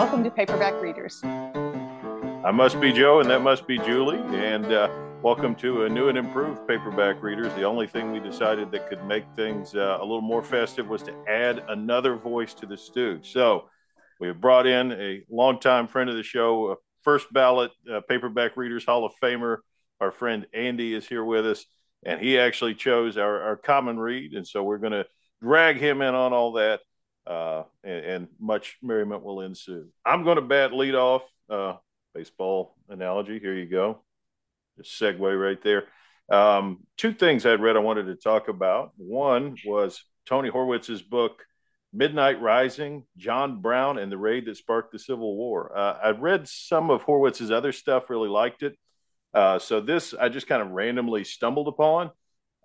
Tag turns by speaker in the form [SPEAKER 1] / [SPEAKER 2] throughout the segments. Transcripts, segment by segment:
[SPEAKER 1] Welcome to Paperback Readers.
[SPEAKER 2] I must be Joe, and that must be Julie, and uh, welcome to a new and improved Paperback Readers. The only thing we decided that could make things uh, a little more festive was to add another voice to the stew. So we have brought in a longtime friend of the show, first ballot uh, Paperback Readers Hall of Famer. Our friend Andy is here with us, and he actually chose our, our common read, and so we're going to drag him in on all that uh, and, and, much merriment will ensue. I'm going to bat lead off. Uh, baseball analogy. Here you go. Just segue right there. Um, two things I'd read I wanted to talk about. One was Tony Horwitz's book, Midnight Rising, John Brown and the Raid That Sparked the Civil War. Uh, I'd read some of Horwitz's other stuff, really liked it. Uh, so this I just kind of randomly stumbled upon.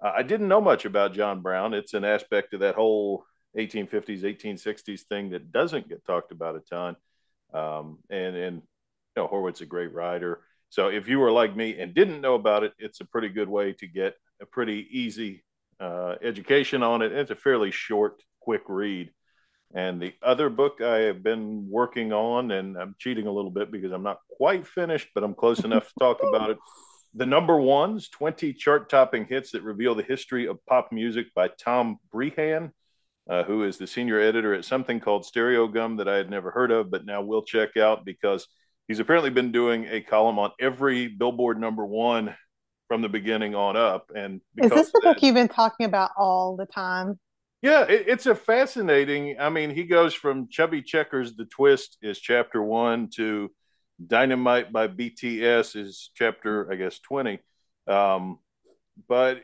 [SPEAKER 2] Uh, I didn't know much about John Brown. It's an aspect of that whole 1850s, 1860s thing that doesn't get talked about a ton. Um, and and you know, Horwitz a great writer. So if you were like me and didn't know about it, it's a pretty good way to get a pretty easy uh, education on it. It's a fairly short, quick read. And the other book I have been working on, and I'm cheating a little bit because I'm not quite finished, but I'm close enough to talk about it. The number ones 20 chart topping hits that reveal the history of pop music by Tom Breihan uh, who is the senior editor at something called Stereogum that I had never heard of, but now will check out because he's apparently been doing a column on every Billboard number one from the beginning on up. And
[SPEAKER 1] is this the that, book you've been talking about all the time?
[SPEAKER 2] Yeah, it, it's a fascinating. I mean, he goes from Chubby Checkers, The Twist is chapter one to Dynamite by BTS is chapter, I guess, 20. Um, but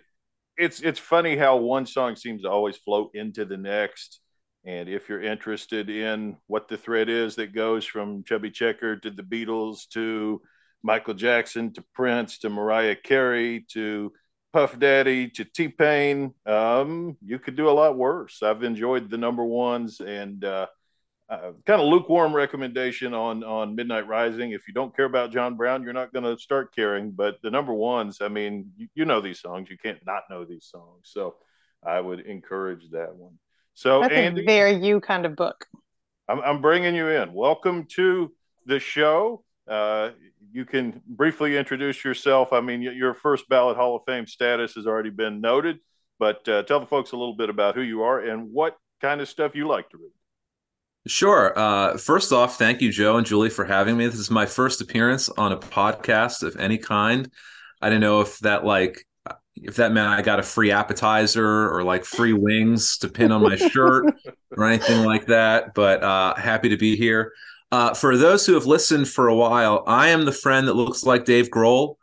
[SPEAKER 2] it's it's funny how one song seems to always float into the next. And if you're interested in what the thread is that goes from Chubby Checker to the Beatles to Michael Jackson to Prince to Mariah Carey to Puff Daddy to T Pain, um, you could do a lot worse. I've enjoyed the number ones, and uh, uh, kind of lukewarm recommendation on on Midnight Rising. If you don't care about John Brown, you're not going to start caring. But the number ones, I mean, you, you, know these songs. You can't not know these songs. So I would encourage that one. So
[SPEAKER 1] that's
[SPEAKER 2] Andy,
[SPEAKER 1] a very you kind of book.
[SPEAKER 2] I'm, I'm bringing you in. Welcome to the show. Uh, you can briefly introduce yourself. I mean, your first ballot Hall of Fame status has already been noted, but uh, tell the folks a little bit about who you are and what kind of stuff you like to read.
[SPEAKER 3] Sure. Uh, first off, thank you, Joe and Julie, for having me. This is my first appearance on a podcast of any kind. I don't know if that like if that meant I got a free appetizer or like free wings to pin on my shirt or anything like that. But uh, happy to be here. Uh, for those who have listened for a while, I am the friend that looks like Dave Grohl.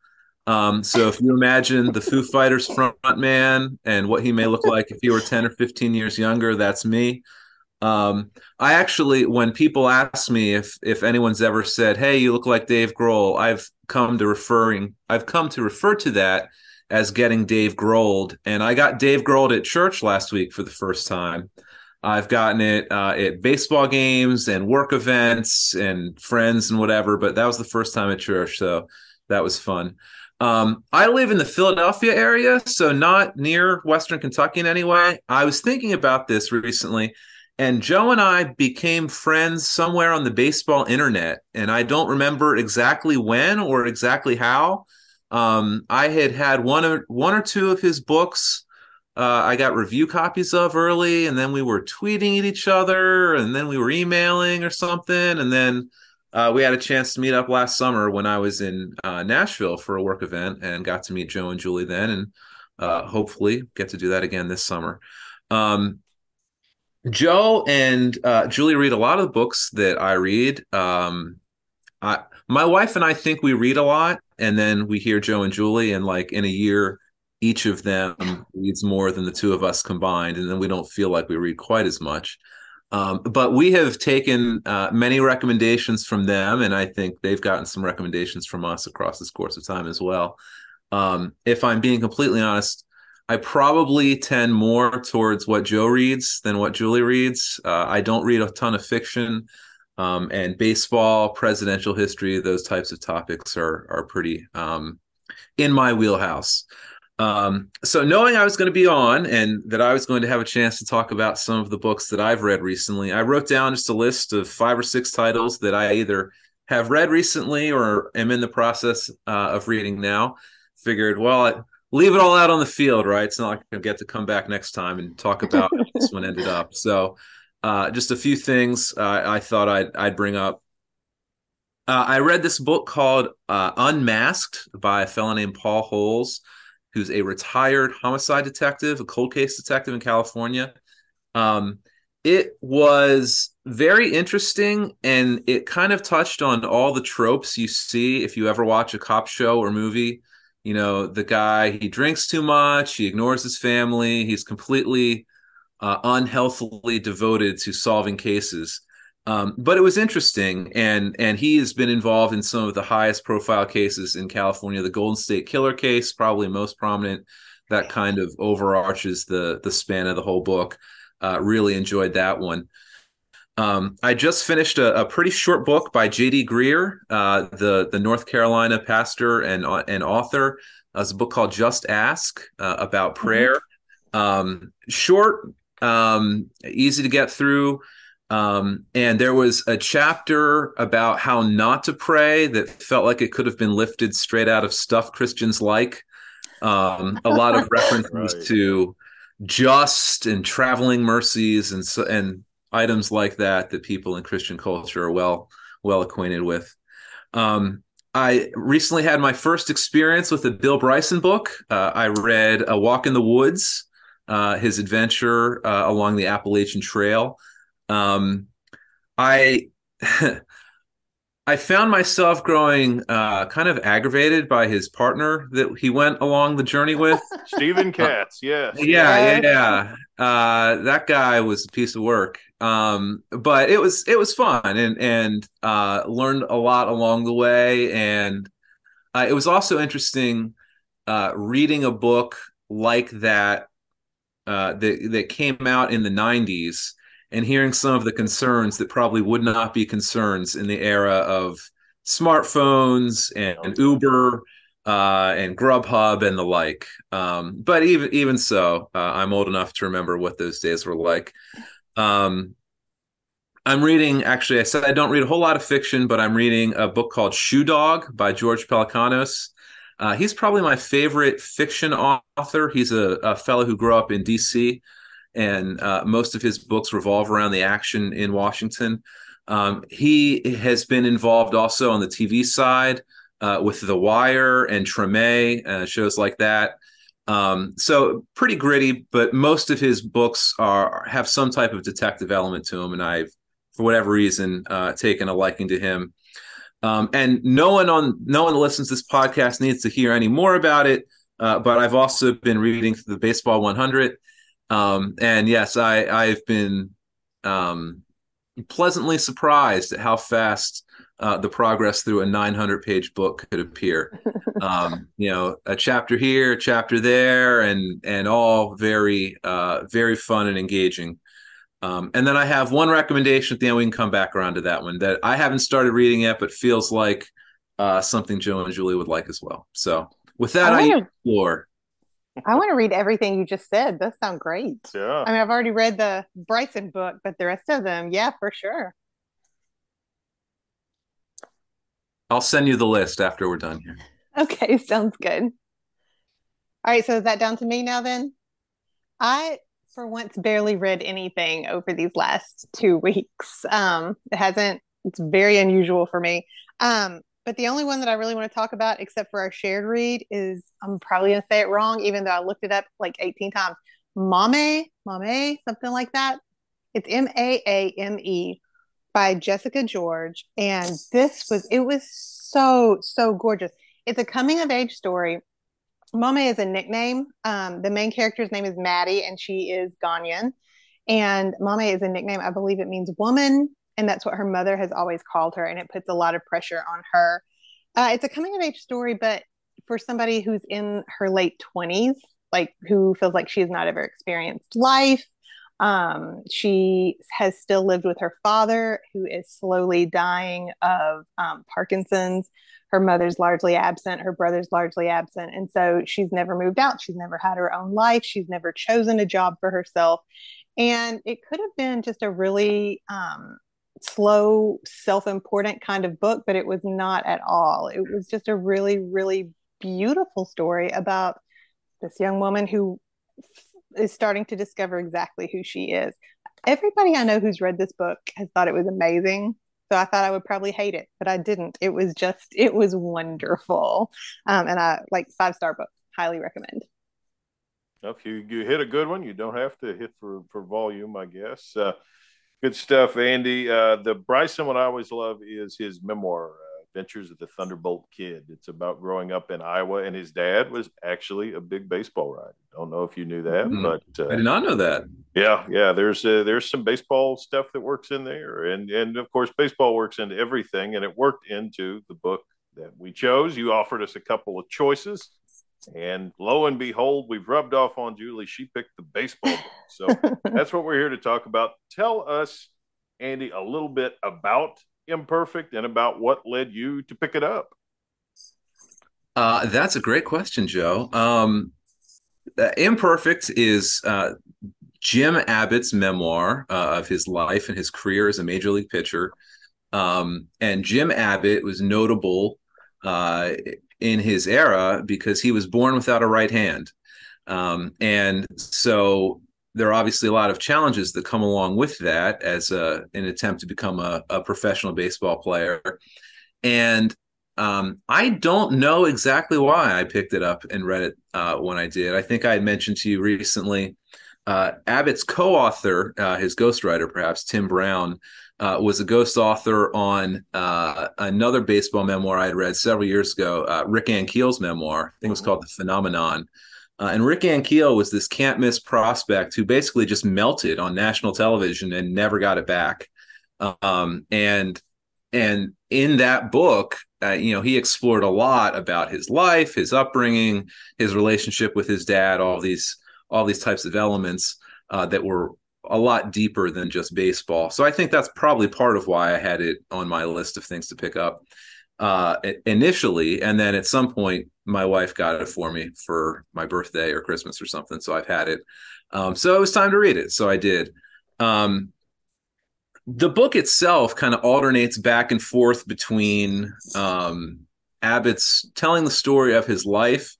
[SPEAKER 3] Um, so if you imagine the Foo Fighters front man and what he may look like if he were 10 or 15 years younger, that's me. Um, I actually, when people ask me if if anyone's ever said, "Hey, you look like Dave Grohl," I've come to referring, I've come to refer to that as getting Dave Grohled, and I got Dave Grohled at church last week for the first time. I've gotten it uh, at baseball games and work events and friends and whatever, but that was the first time at church, so that was fun. Um, I live in the Philadelphia area, so not near Western Kentucky in any way. I was thinking about this recently and Joe and I became friends somewhere on the baseball internet, and I don't remember exactly when or exactly how. Um, I had had one or one or two of his books. Uh, I got review copies of early, and then we were tweeting at each other, and then we were emailing or something, and then uh, we had a chance to meet up last summer when I was in uh, Nashville for a work event, and got to meet Joe and Julie then, and uh, hopefully get to do that again this summer. Um, Joe and uh, Julie read a lot of the books that I read. Um, I, my wife and I think we read a lot, and then we hear Joe and Julie, and like in a year, each of them reads more than the two of us combined, and then we don't feel like we read quite as much. Um, but we have taken uh, many recommendations from them, and I think they've gotten some recommendations from us across this course of time as well. Um, if I'm being completely honest, I probably tend more towards what Joe reads than what Julie reads. Uh, I don't read a ton of fiction, um, and baseball, presidential history, those types of topics are are pretty um, in my wheelhouse. Um, so knowing I was going to be on and that I was going to have a chance to talk about some of the books that I've read recently, I wrote down just a list of five or six titles that I either have read recently or am in the process uh, of reading now. Figured, well, leave it all out on the field, right? It's not like I get to come back next time and talk about how this one ended up. So, uh, just a few things uh, I thought I'd, I'd bring up. Uh, I read this book called uh, Unmasked by a fellow named Paul Holes who's a retired homicide detective, a cold case detective in California. Um, it was very interesting and it kind of touched on all the tropes you see if you ever watch a cop show or movie. You know, the guy, he drinks too much, he ignores his family, he's completely uh, unhealthily devoted to solving cases. Um, but it was interesting, and and he has been involved in some of the highest profile cases in California. The Golden State Killer case, probably most prominent. That kind of overarches the the span of the whole book. Uh, really enjoyed that one. Um, I just finished a, a, pretty short book by J.D. Greear, uh, the the North Carolina pastor and uh, and author. Uh, it's a book called Just Ask uh, about mm-hmm. prayer. Mm-hmm. Um, short, um, easy to get through. Um, and there was a chapter about how not to pray that felt like it could have been lifted straight out of stuff Christians like. Um, a lot of references right. to just and traveling mercies and so, and items like that that people in Christian culture are well well acquainted with. Um, I recently had my first experience with a Bill Bryson book. Uh, I read A Walk in the Woods, uh, his adventure uh, along the Appalachian Trail. Um, I I found myself growing uh, kind of aggravated by his partner that he went along the journey with.
[SPEAKER 2] Stephen Katz, yes.
[SPEAKER 3] Yeah, yeah, yeah. Uh, that guy was a piece of work. Um, but it was it was fun and and uh, learned a lot along the way. And uh, it was also interesting uh, reading a book like that uh, that that came out in the '90s and hearing some of the concerns that probably would not be concerns in the era of smartphones and, and Uber uh, and Grubhub and the like. Um, but even even so, uh, I'm old enough to remember what those days were like. Um, I'm reading. Actually, I said I don't read a whole lot of fiction, but I'm reading a book called Shoe Dog by George Pelecanos. Uh, he's probably my favorite fiction author. He's a, a fellow who grew up in D.C and uh, most of his books revolve around the action in Washington. Um, he has been involved also on the TV side uh, with The Wire and Treme, uh, shows like that. Um, so pretty gritty, but most of his books are have some type of detective element to them, and I've, for whatever reason, uh, taken a liking to him. Um, and no one on no one that listens to this podcast needs to hear any more about it. Uh, but I've also been reading the Baseball 100 um, and yes, I I've been um, pleasantly surprised at how fast uh, the progress through a 900 page book could appear. Um, you know, a chapter here, a chapter there, and and all very uh, very fun and engaging. Um, and then I have one recommendation at the end. We can come back around to that one that I haven't started reading yet, but feels like uh, something Joe and Julie would like as well. So with that, I, I explore.
[SPEAKER 1] I want to read everything you just said. Those sound great.
[SPEAKER 2] Yeah.
[SPEAKER 1] I mean, I've already read the Bryson book, but the rest of them, yeah, for sure.
[SPEAKER 3] I'll send you the list after we're done here.
[SPEAKER 1] Okay, sounds good. All right, so is that down to me now then? I, for once, barely read anything over these last two weeks. Um, it hasn't, it's very unusual for me. Um, but the only one that I really want to talk about, except for our shared read, is I'm probably going to say it wrong, even though I looked it up like 18 times. Mame, Mame, something like that. It's M A A M E by Jessica George. And this was, it was so, so gorgeous. It's a coming of age story. Mame is a nickname. Um, the main character's name is Maddie, and she is Ghanaian. And Mame is a nickname. I believe it means woman and that's what her mother has always called her and it puts a lot of pressure on her uh, it's a coming of age story but for somebody who's in her late 20s like who feels like she has not ever experienced life Um, she has still lived with her father, who is slowly dying of um, Parkinson's. Her mother's largely absent, her brother's largely absent. And so she's never moved out. She's never had her own life. She's never chosen a job for herself. And it could have been just a really um, slow, self important kind of book, but it was not at all. It was just a really, really beautiful story about this young woman who is starting to discover exactly who she is. Everybody I know who's read this book has thought it was amazing. So I thought I would probably hate it, but I didn't. It was just, it was wonderful. Um, and I like five star book, highly recommend.
[SPEAKER 2] If you, you hit a good one, you don't have to hit for, for volume, I guess. Uh, good stuff, Andy. Uh, the Bryson one I always love is his memoir, Adventures of the Thunderbolt Kid. It's about growing up in Iowa, and his dad was actually a big baseball writer. Don't know if you knew that, mm-hmm. but
[SPEAKER 3] uh, I did not know that.
[SPEAKER 2] Yeah, yeah. There's uh, there's some baseball stuff that works in there, and and of course baseball works into everything, and it worked into the book that we chose. You offered us a couple of choices. And lo and behold, we've rubbed off on Julie. She picked the baseball book. So that's what we're here to talk about. Tell us, Andy, a little bit about imperfect and about what led you to pick it up?
[SPEAKER 3] Uh, that's a great question, Joe. Um, uh, imperfect is uh, Jim Abbott's memoir uh, of his life and his career as a major league pitcher. Um, and Jim Abbott was notable uh, in his era because he was born without a right hand. Um, and so there are obviously a lot of challenges that come along with that as a, an attempt to become a, a professional baseball player. And um, I don't know exactly why I picked it up and read it uh, when I did. I think I had mentioned to you recently. Uh, Abbott's co-author, uh, his ghostwriter, perhaps Tim Brown, uh, was a ghost author on uh, another baseball memoir I had read several years ago, uh, Rick Ankiel's memoir. I think it was called The Phenomenon. Uh, and Rick Ankiel was this can't miss prospect who basically just melted on national television and never got it back. Um, and and in that book, uh, you know, he explored a lot about his life, his upbringing, his relationship with his dad, all these all these types of elements uh, that were a lot deeper than just baseball. So I think that's probably part of why I had it on my list of things to pick up uh, initially, and then at some point, my wife got it for me for my birthday or Christmas or something. So I've had it. Um, so it was time to read it. So I did. Um, the book itself kind of alternates back and forth between um, Abbott's telling the story of his life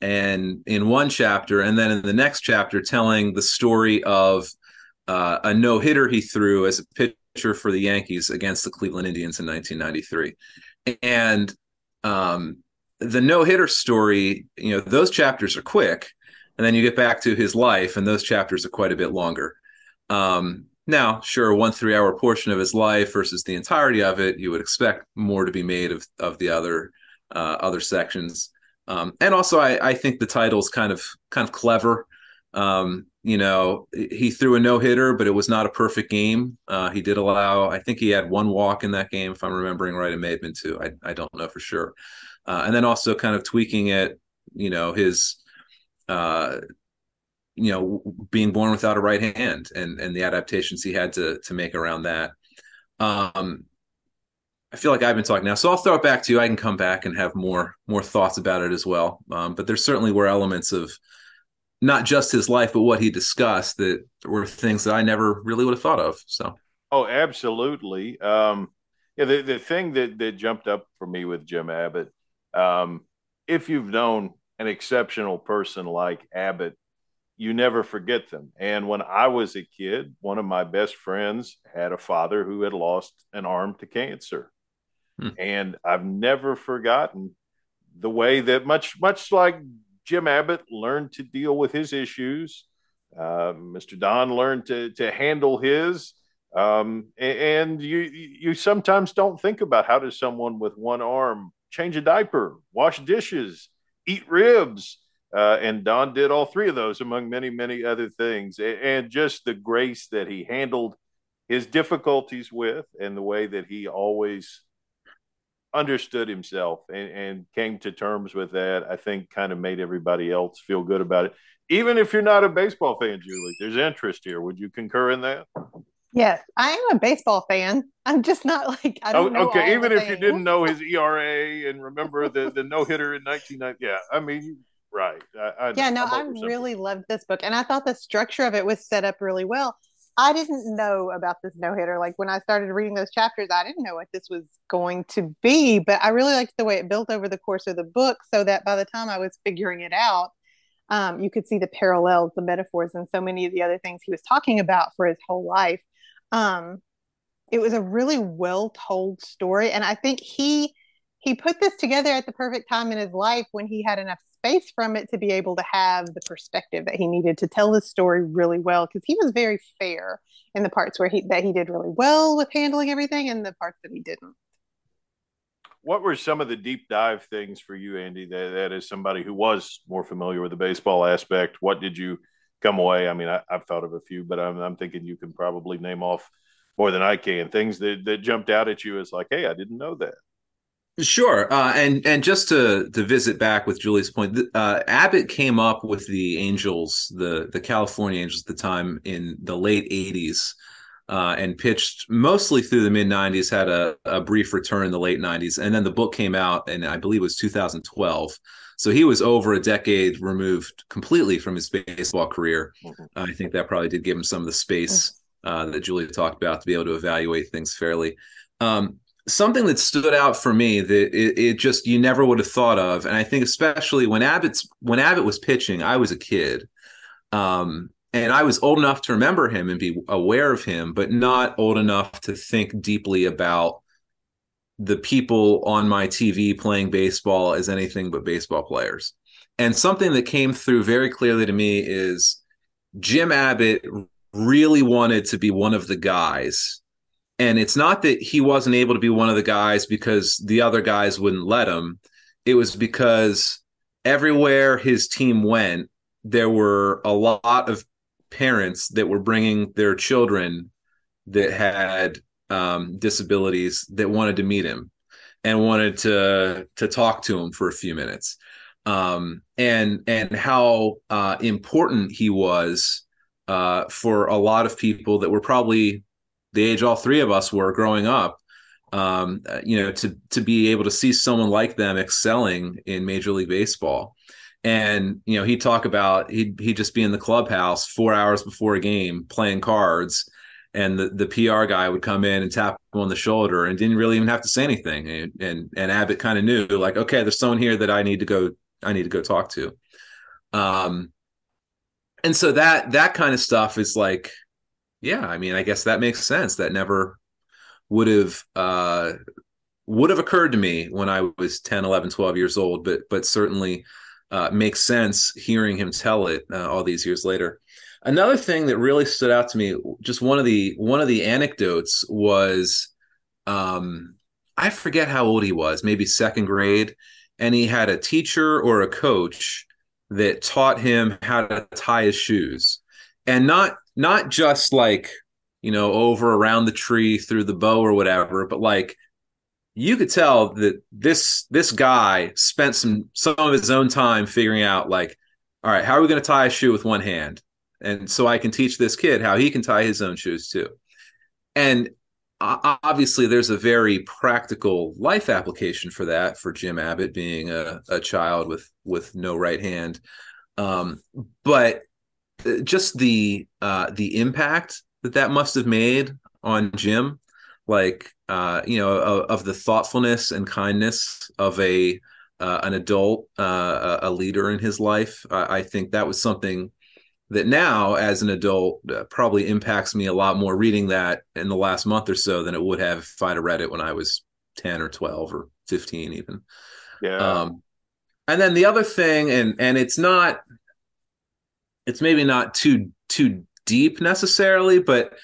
[SPEAKER 3] and in one chapter, and then in the next chapter, telling the story of uh, a no hitter he threw as a pitcher for the Yankees against the Cleveland Indians in 1993 and um, the no hitter story, you know, those chapters are quick, and then you get back to his life, and those chapters are quite a bit longer. Um, now, sure, one three hour portion of his life versus the entirety of it, you would expect more to be made of of the other uh, other sections. Um, and also, I, I think the title's kind of kind of clever. Um, you know, he threw a no hitter, but it was not a perfect game. Uh, he did allow, I think he had one walk in that game, if I'm remembering right. It may have been two. I, I don't know for sure. Uh, and then also kind of tweaking it, you know, his, uh, you know, being born without a right hand and and the adaptations he had to to make around that. Um, I feel like I've been talking now, so I'll throw it back to you. I can come back and have more more thoughts about it as well. Um, but there certainly were elements of not just his life, but what he discussed that were things that I never really would have thought of. So,
[SPEAKER 2] oh, absolutely. Um, yeah, the, the thing that, that jumped up for me with Jim Abbott, um, if you've known an exceptional person like Abbott, you never forget them. And when I was a kid, one of my best friends had a father who had lost an arm to cancer. Hmm. And I've never forgotten the way that much much like Jim Abbott learned to deal with his issues. Uh, Mr. Don learned to to handle his. Um, and you you sometimes don't think about how does someone with one arm change a diaper, wash dishes, eat ribs. Uh, and Don did all three of those, among many, many other things. And just the grace that he handled his difficulties with, and the way that he always understood himself and, and came to terms with that. I think kind of made everybody else feel good about it. Even if you're not a baseball fan, Julie, there's interest here. Would you concur in that?
[SPEAKER 1] Yes, I am a baseball fan. I'm just not like I don't
[SPEAKER 2] oh, Okay, even if things. you didn't know his ERA and remember the the no hitter in 1990, yeah, I mean, right? I, I,
[SPEAKER 1] yeah, no, I really loved this book, and I thought the structure of it was set up really well. I didn't know about this no hitter. Like when I started reading those chapters, I didn't know what this was going to be, but I really liked the way it built over the course of the book, so that by the time I was figuring it out, um, you could see the parallels, the metaphors, and so many of the other things he was talking about for his whole life. Um, it was a really well told story, and I think he he put this together at the perfect time in his life when he had enough space from it to be able to have the perspective that he needed to tell the story really well because he was very fair in the parts where he that he did really well with handling everything and the parts that he didn't
[SPEAKER 2] what were some of the deep dive things for you andy that, that is somebody who was more familiar with the baseball aspect what did you come away. I mean, I, have thought of a few, but I'm, I'm, thinking you can probably name off more than I can. Things that, that jumped out at you as like, hey, I didn't know that.
[SPEAKER 3] Sure, uh, and and just to to visit back with Julie's point, uh, Abbott came up with the Angels, the the California Angels at the time in the late '80s, uh, and pitched mostly through the mid '90s. Had a, a brief return in the late '90s, and then the book came out, and I believe it was 2012. So he was over a decade removed completely from his baseball career. Mm-hmm. I think that probably did give him some of the space uh, that Julie talked about to be able to evaluate things fairly. Um, something that stood out for me that it, it, just you never would have thought of, and I think especially when Abbott's when Abbott was pitching, I was a kid. Um, and I was old enough to remember him and be aware of him, but not old enough to think deeply about the people on my TV playing baseball as anything but baseball players. And something that came through very clearly to me is Jim Abbott really wanted to be one of the guys. And it's not that he wasn't able to be one of the guys because the other guys wouldn't let him. It was because everywhere his team went, there were a lot of parents that were bringing their children that had um, disabilities that wanted to meet him and wanted to to talk to him for a few minutes um, and and how uh, important he was uh, for a lot of people that were probably the age all three of us were growing up um, you know to to be able to see someone like them excelling in major league baseball and you know he'd talk about he'd he'd just be in the clubhouse four hours before a game playing cards and the, the PR guy would come in and tap him on the shoulder and didn't really even have to say anything. And and, and Abbott kind of knew like, okay, there's someone here that I need to go, I need to go talk to. Um, and so that that kind of stuff is like, yeah, I mean, I guess that makes sense. That never would have uh would have occurred to me when I was 10, 11, 12 years old, but but certainly uh, makes sense hearing him tell it uh, all these years later. Another thing that really stood out to me, just one of the one of the anecdotes was, um, I forget how old he was, maybe second grade, and he had a teacher or a coach that taught him how to tie his shoes, and not not just like you know over around the tree through the bow or whatever, but like you could tell that this this guy spent some some of his own time figuring out like all right how are we going to tie a shoe with one hand and so I can teach this kid how he can tie his own shoes too. And obviously, there's a very practical life application for that for Jim Abbott being a, a child with with no right hand. Um, but just the uh, the impact that that must have made on Jim, like uh, you know, of, of, the thoughtfulness and kindness of a uh, an adult, uh, a leader in his life. I think that was something that now as an adult uh, probably impacts me a lot more reading that in the last month or so than it would have if I'd have read it when I was 10 or 12 or 15 even.
[SPEAKER 2] Yeah. Um,
[SPEAKER 3] and then the other thing and and it's not it's maybe not too too deep necessarily, but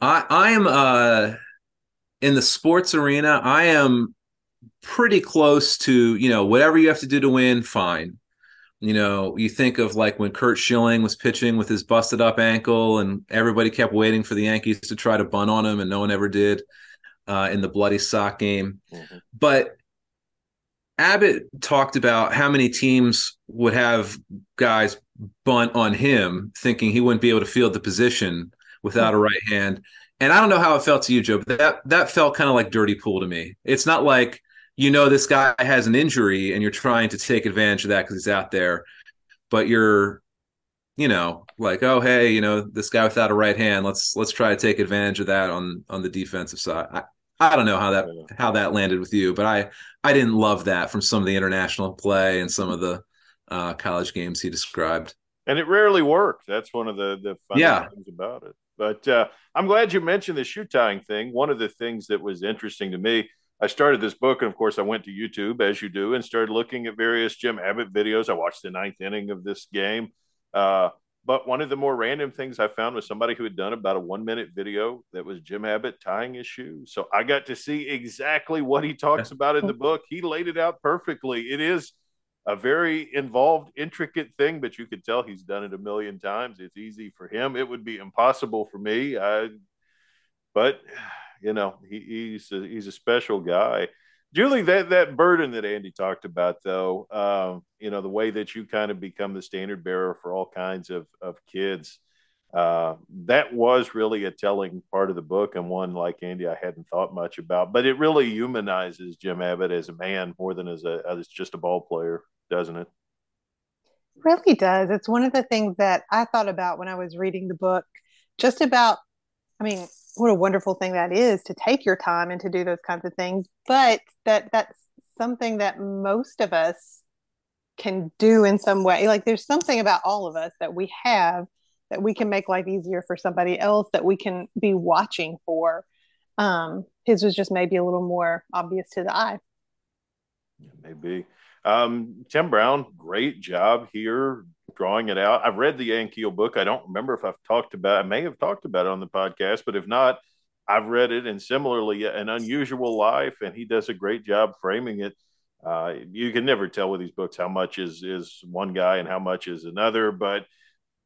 [SPEAKER 3] I I am uh in the sports arena, I am pretty close to, you know, whatever you have to do to win, fine you know, you think of like when Curt Schilling was pitching with his busted up ankle, and everybody kept waiting for the Yankees to try to bunt on him, and no one ever did uh, in the bloody sock game. Mm-hmm. But Abbott talked about how many teams would have guys bunt on him, thinking he wouldn't be able to field the position without a right hand. And I don't know how it felt to you, Joe, but that that felt kind of like dirty pool to me. It's not like you know this guy has an injury and you're trying to take advantage of that because he's out there, but you're, you know, like oh hey, you know this guy without a right hand. Let's let's try to take advantage of that on on the defensive side. I, I don't know how that how that landed with you, but I I didn't love that from some of the international play and some of the uh, college games he described.
[SPEAKER 2] And it rarely worked. That's one of the the fun yeah. things about it. But uh, I'm glad you mentioned the shoe tying thing. One of the things that was interesting to me, I started this book, and of course, I went to YouTube as you do, and started looking at various Jim Abbott videos. I watched the ninth inning of this game. Uh, but one of the more random things I found was somebody who had done about a one minute video that was Jim Abbott tying his shoe. So I got to see exactly what he talks about in the book. He laid it out perfectly. It is a very involved, intricate thing, but you could tell he's done it a million times. It's easy for him. It would be impossible for me. I, but you know, he, he's a, he's a special guy. Julie, that that burden that Andy talked about, though, um, you know, the way that you kind of become the standard bearer for all kinds of of kids, uh, that was really a telling part of the book, and one like Andy, I hadn't thought much about. But it really humanizes Jim Abbott as a man more than as a as just a ball player, doesn't it?
[SPEAKER 1] It really does. It's one of the things that I thought about when I was reading the book, just about. I mean, what a wonderful thing that is to take your time and to do those kinds of things but that that's something that most of us can do in some way like there's something about all of us that we have that we can make life easier for somebody else that we can be watching for um his was just maybe a little more obvious to the eye
[SPEAKER 2] maybe um tim brown great job here drawing it out. I've read the Ankiel book. I don't remember if I've talked about. I may have talked about it on the podcast, but if not, I've read it. And similarly, an unusual life, and he does a great job framing it. Uh, you can never tell with these books how much is is one guy and how much is another, but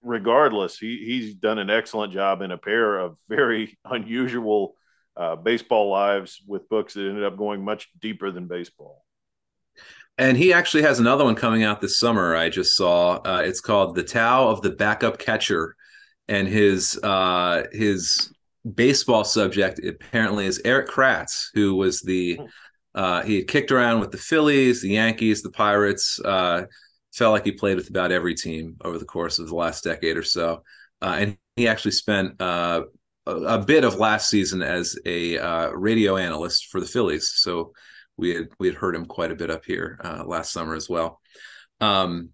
[SPEAKER 2] regardless, he he's done an excellent job in a pair of very unusual uh, baseball lives with books that ended up going much deeper than baseball.
[SPEAKER 3] And he actually has another one coming out this summer. I just saw. Uh, it's called "The Tao of the Backup Catcher," and his uh, his baseball subject apparently is Erik Kratz, who was the uh, he had kicked around with the Phillies, the Yankees, the Pirates. Uh, felt like he played with about every team over the course of the last decade or so, uh, and he actually spent uh, a, a, bit of last season as a radio analyst for the Phillies. So we had we had heard him quite a bit up here uh, last summer as well. Um,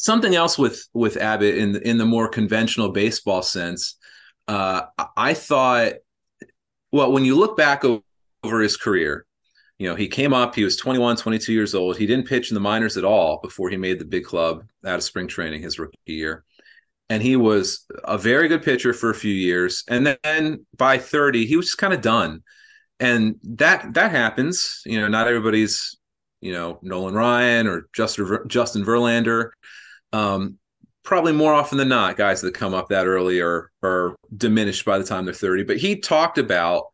[SPEAKER 3] something else with with Abbott in in the more conventional baseball sense, uh, I thought, well, when you look back over, over his career, you know, he came up, he was 21, 22 years old. He didn't pitch in the minors at all before he made the big club out of spring training his rookie year. And he was a very good pitcher for a few years. And then by 30, he was just kind of done and that that happens. You know, not everybody's you know Nolan Ryan or Justin Verlander. Um, probably more often than not, guys that come up that early are are diminished by the time they're thirty. But he talked about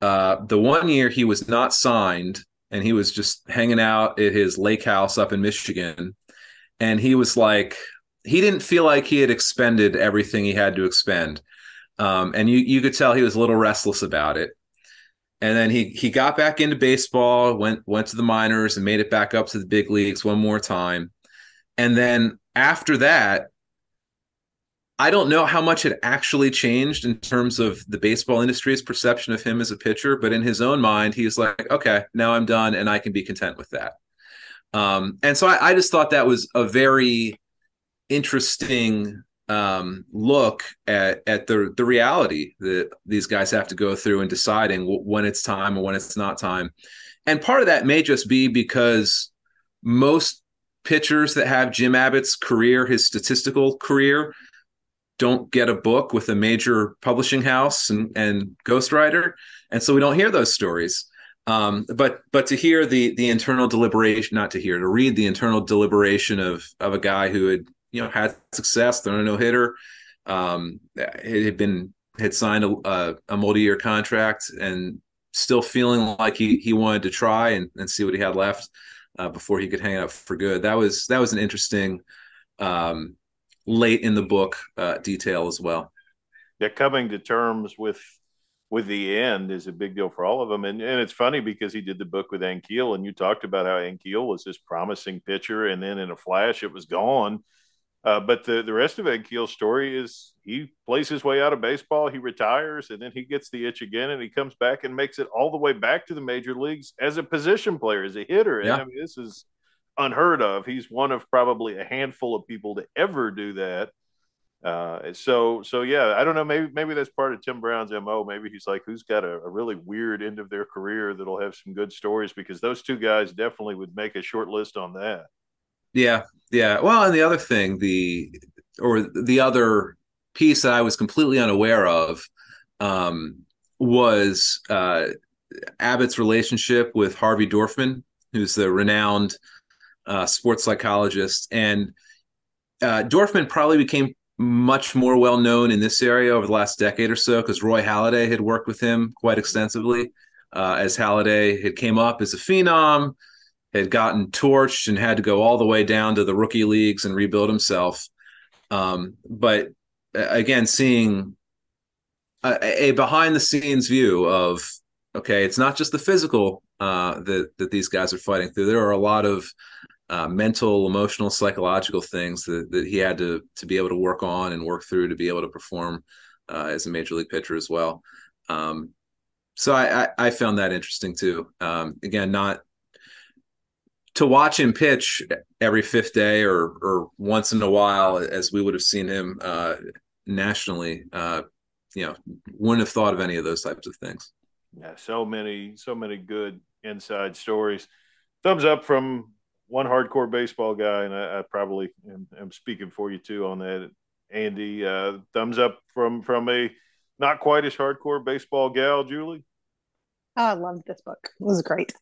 [SPEAKER 3] uh, the one year he was not signed and he was just hanging out at his lake house up in Michigan, and he was like he didn't feel like he had expended everything he had to expend. Um, and you you could tell he was a little restless about it and then he he got back into baseball, went went to the minors and made it back up to the big leagues one more time. And then after that, I don't know how much had actually changed in terms of the baseball industry's perception of him as a pitcher, but in his own mind, he's like, okay, now I'm done and I can be content with that. Um, and so I, I just thought that was a very interesting um, look at at the the reality that these guys have to go through in deciding when it's time or when it's not time. And part of that may just be because most pitchers that have Jim Abbott's career, his statistical career, don't get a book with a major publishing house and, and ghostwriter, and so we don't hear those stories. Um, but but to hear the the internal deliberation, not to hear, to read the internal deliberation of of a guy who had you know had success, thrown a no hitter. Um, it had been had signed a, a, multi year contract and still feeling like he he wanted to try and, and see what he had left uh, before he could hang up for good. That was that was an interesting um, late in the book uh, detail as well.
[SPEAKER 2] Yeah, coming to terms with with the end is a big deal for all of them. And and it's funny because he did the book with Ankiel, and you talked about how Ankiel was this promising pitcher, and then in a flash it was gone. Uh, but the, the rest of Ankiel's story is he plays his way out of baseball, he retires, and then he gets the itch again, and he comes back and makes it all the way back to the major leagues as a position player, as a hitter. Yeah. And I mean, this is unheard of. He's one of probably a handful of people to ever do that. Uh, so so yeah, I don't know. Maybe maybe that's part of Tim Brown's mo. Maybe he's like, who's got a, a, really weird end of their career that'll have some good stories because those two guys definitely would make a short list on that.
[SPEAKER 3] Yeah, yeah. Well, and the other thing, the or the other piece that I was completely unaware of um, was uh, Abbott's relationship with Harvey Dorfman, who's the renowned uh, sports psychologist, and uh, Dorfman probably became much more well known in this area over the last decade or so because Roy Halladay had worked with him quite extensively. Uh, as Halladay had came up as a phenom, had gotten torched and had to go all the way down to the rookie leagues and rebuild himself. Um, but again, seeing a, a, behind the scenes view of okay, it's not just the physical uh, that that these guys are fighting through. There are a lot of uh, mental, emotional, psychological things that, that he had to to be able to work on and work through to be able to perform uh, as a major league pitcher as well. Um, so I, I, I, found that interesting too. Um, again, not to watch him pitch every fifth day or or once in a while, as we would have seen him uh, nationally. Uh, you know, wouldn't have thought of any of those types of things.
[SPEAKER 2] Yeah, so many, so many good inside stories. Thumbs up from one hardcore baseball guy, and I, I probably am, am, speaking for you too on that, Andy. Uh, thumbs up from from a not quite as hardcore baseball gal, Julie.
[SPEAKER 1] Oh, I loved this book. It was great.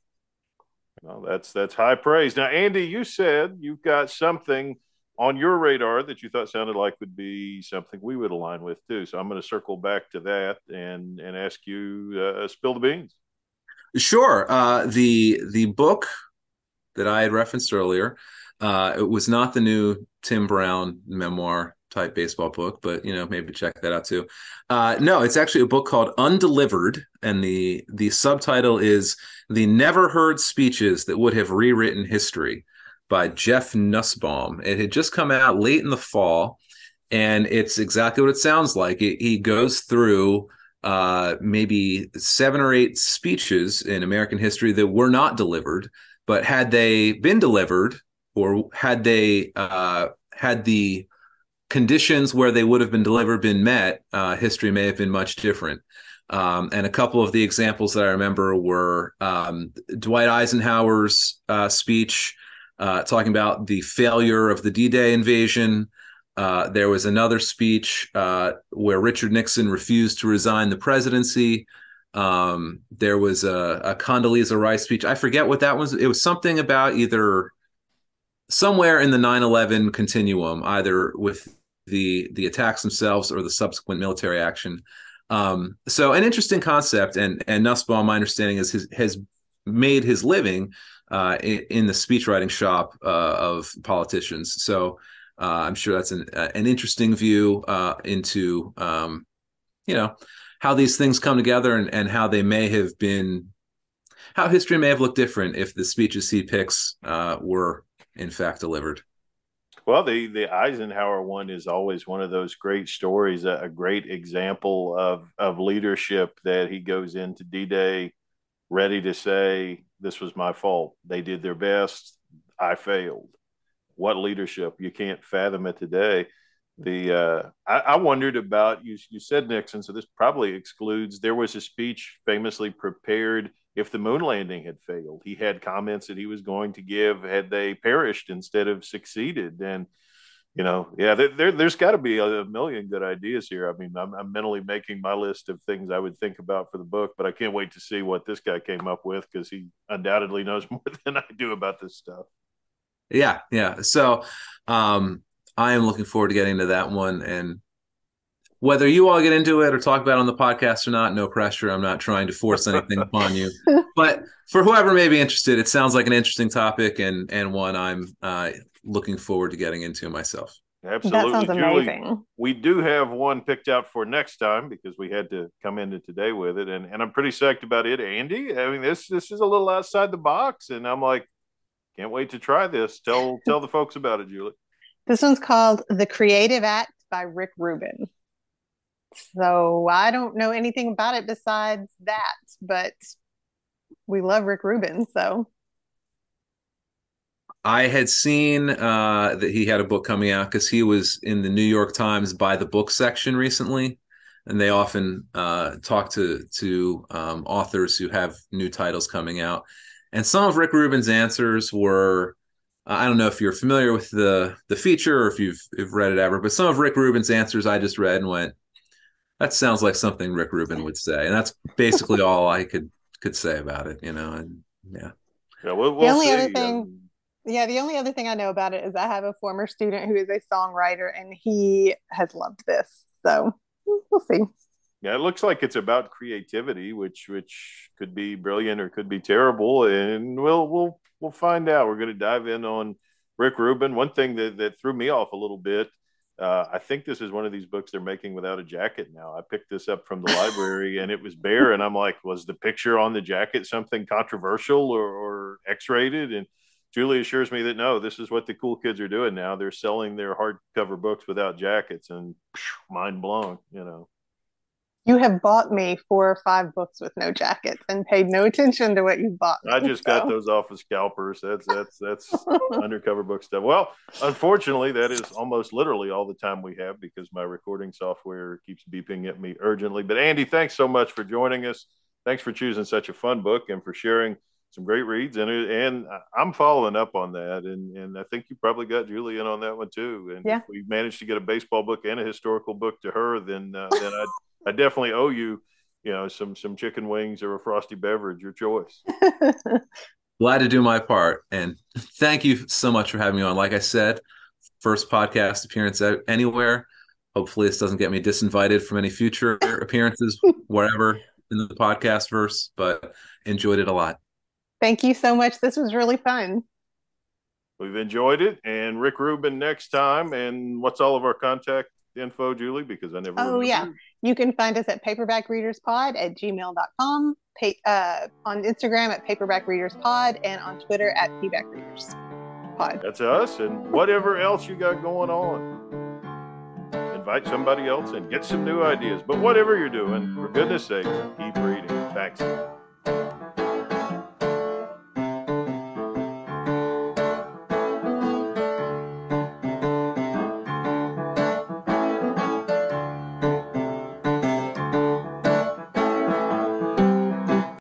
[SPEAKER 2] Well, that's that's high praise. Now, Andy, you said you've got something on your radar that you thought sounded like would be something we would align with too. So I'm going to circle back to that and and ask you uh, spill the beans.
[SPEAKER 3] Sure. Uh, the the book that I had referenced earlier. Uh, it was not the new Tim Brown memoir type baseball book, but you know maybe check that out too. Uh, no, it's actually a book called Undelivered, and the the subtitle is "The Never Heard Speeches That Would Have Rewritten History" by Jeff Nussbaum. It had just come out late in the fall, and it's exactly what it sounds like. It, he goes through uh, maybe seven or eight speeches in American history that were not delivered but had they been delivered, or had they uh, had the conditions where they would have been delivered been met, uh, history may have been much different. Um, and a couple of the examples that I remember were um, Dwight Eisenhower's uh, speech uh, talking about the failure of the D-Day invasion. Uh, there was another speech uh, where Richard Nixon refused to resign the presidency. Um, there was a, a Condoleezza Rice speech. I forget what that was. It was something about either somewhere in the 9/11 continuum, either with the the attacks themselves or the subsequent military action. Um, so an interesting concept, and and Nussbaum, my understanding is his, has made his living uh, in, in, the speechwriting shop uh, of politicians. So uh, I'm sure that's an an interesting view uh, into um, you know how these things come together and, and how they may have been how history may have looked different if the speeches he picks uh, were in fact delivered.
[SPEAKER 2] Well, the the Eisenhower one is always one of those great stories, a, a great example of of leadership that he goes into D Day ready to say, "This was my fault. They did their best. I failed." What leadership? You can't fathom it today the uh, I, I, wondered about you. You said Nixon, so this probably excludes. There was a speech famously prepared if the moon landing had failed. He had comments that he was going to give had they perished instead of succeeded. And you know, yeah, there, there has got to be a, million good ideas here. I mean, I'm, I'm mentally making my list of things I would think about for the book, but I can't wait to see what this guy came up with because he undoubtedly knows more than I do about this stuff.
[SPEAKER 3] Yeah, yeah. So, um, I am looking forward to getting to that one. And whether you all get into it or talk about it on the podcast or not, no pressure. I'm not trying to force anything upon you. But for whoever may be interested, it sounds like an interesting topic and and one I'm uh, looking forward to getting into myself.
[SPEAKER 2] Absolutely.
[SPEAKER 1] That sounds
[SPEAKER 2] Julie,
[SPEAKER 1] amazing.
[SPEAKER 2] we do have one picked out for next time because we had to come into today with it, and, and I'm pretty psyched about it. Andy, I mean this this is a little outside the box, and I'm like, can't wait to try this. Tell tell the folks about it, Julie.
[SPEAKER 1] This one's called The Creative Act by Rick Rubin. So I don't know anything about it besides that, but we love Rick Rubin. So
[SPEAKER 3] I had seen uh, that he had a book coming out because he was in the New York Times by the book section recently, and they often uh, talk to to um, authors who have new titles coming out. And some of Rick Rubin's answers were, I don't know if you're familiar with the the feature or if you've, you've read it ever, but some of Rick Rubin's answers I just read and went, that sounds like something Rick Rubin would say, and that's basically all I could could say about it, you know. And yeah,
[SPEAKER 2] Yeah, we'll,
[SPEAKER 1] the
[SPEAKER 2] we'll
[SPEAKER 1] only
[SPEAKER 2] see.
[SPEAKER 1] other thing,
[SPEAKER 2] Um,
[SPEAKER 1] yeah, the only other thing I know about it is I have a former student who is a songwriter and he has loved this. So we'll see.
[SPEAKER 2] Yeah, it looks like it's about creativity, which which could be brilliant or could be terrible, and we'll we'll we'll find out. We're going to dive in on Rick Rubin. One thing that that threw me off a little bit. Uh, I think this is one of these books they're making without a jacket now. I picked this up from the library and it was bare, and I'm like, was the picture on the jacket something controversial or, or X-rated? And Julie assures me that no, this is what the cool kids are doing now. They're selling their hardcover books without jackets, and phew, mind blown. You know.
[SPEAKER 1] You have bought me four or five books with no jackets and paid no attention to what you bought me.
[SPEAKER 2] I just got those off of scalpers. That's that's that's undercover book stuff. Well, unfortunately, that is almost literally all the time we have because my recording software keeps beeping at me urgently. But Andy, thanks so much for joining us. Thanks for choosing such a fun book and for sharing some great reads. And and I'm following up on that, and and I think you probably got Julie in on that one too. And
[SPEAKER 1] Yeah.
[SPEAKER 2] if we managed to get a baseball book and a historical book to her, then uh, then I I definitely owe you. You know, some some chicken wings or a frosty beverage, your choice.
[SPEAKER 3] glad to do my part, and thank you so much for having me on. Like I said, first podcast appearance anywhere. Hopefully, this doesn't get me disinvited from any future appearances wherever in the podcast verse. But enjoyed it a lot.
[SPEAKER 1] Thank you so much. This was really fun.
[SPEAKER 2] We've enjoyed it. And Rick Rubin next time. And what's all of our contact info, Julie? Because I never.
[SPEAKER 1] Oh, yeah. You can find us at paperbackreaderspod at gmail.com, pa- uh, on Instagram at paperbackreaderspod, and on Twitter at pbackreaderspod.
[SPEAKER 2] That's us. And whatever else you got going on, invite somebody else and get some new ideas. But whatever you're doing, for goodness sake, keep reading. Thanks.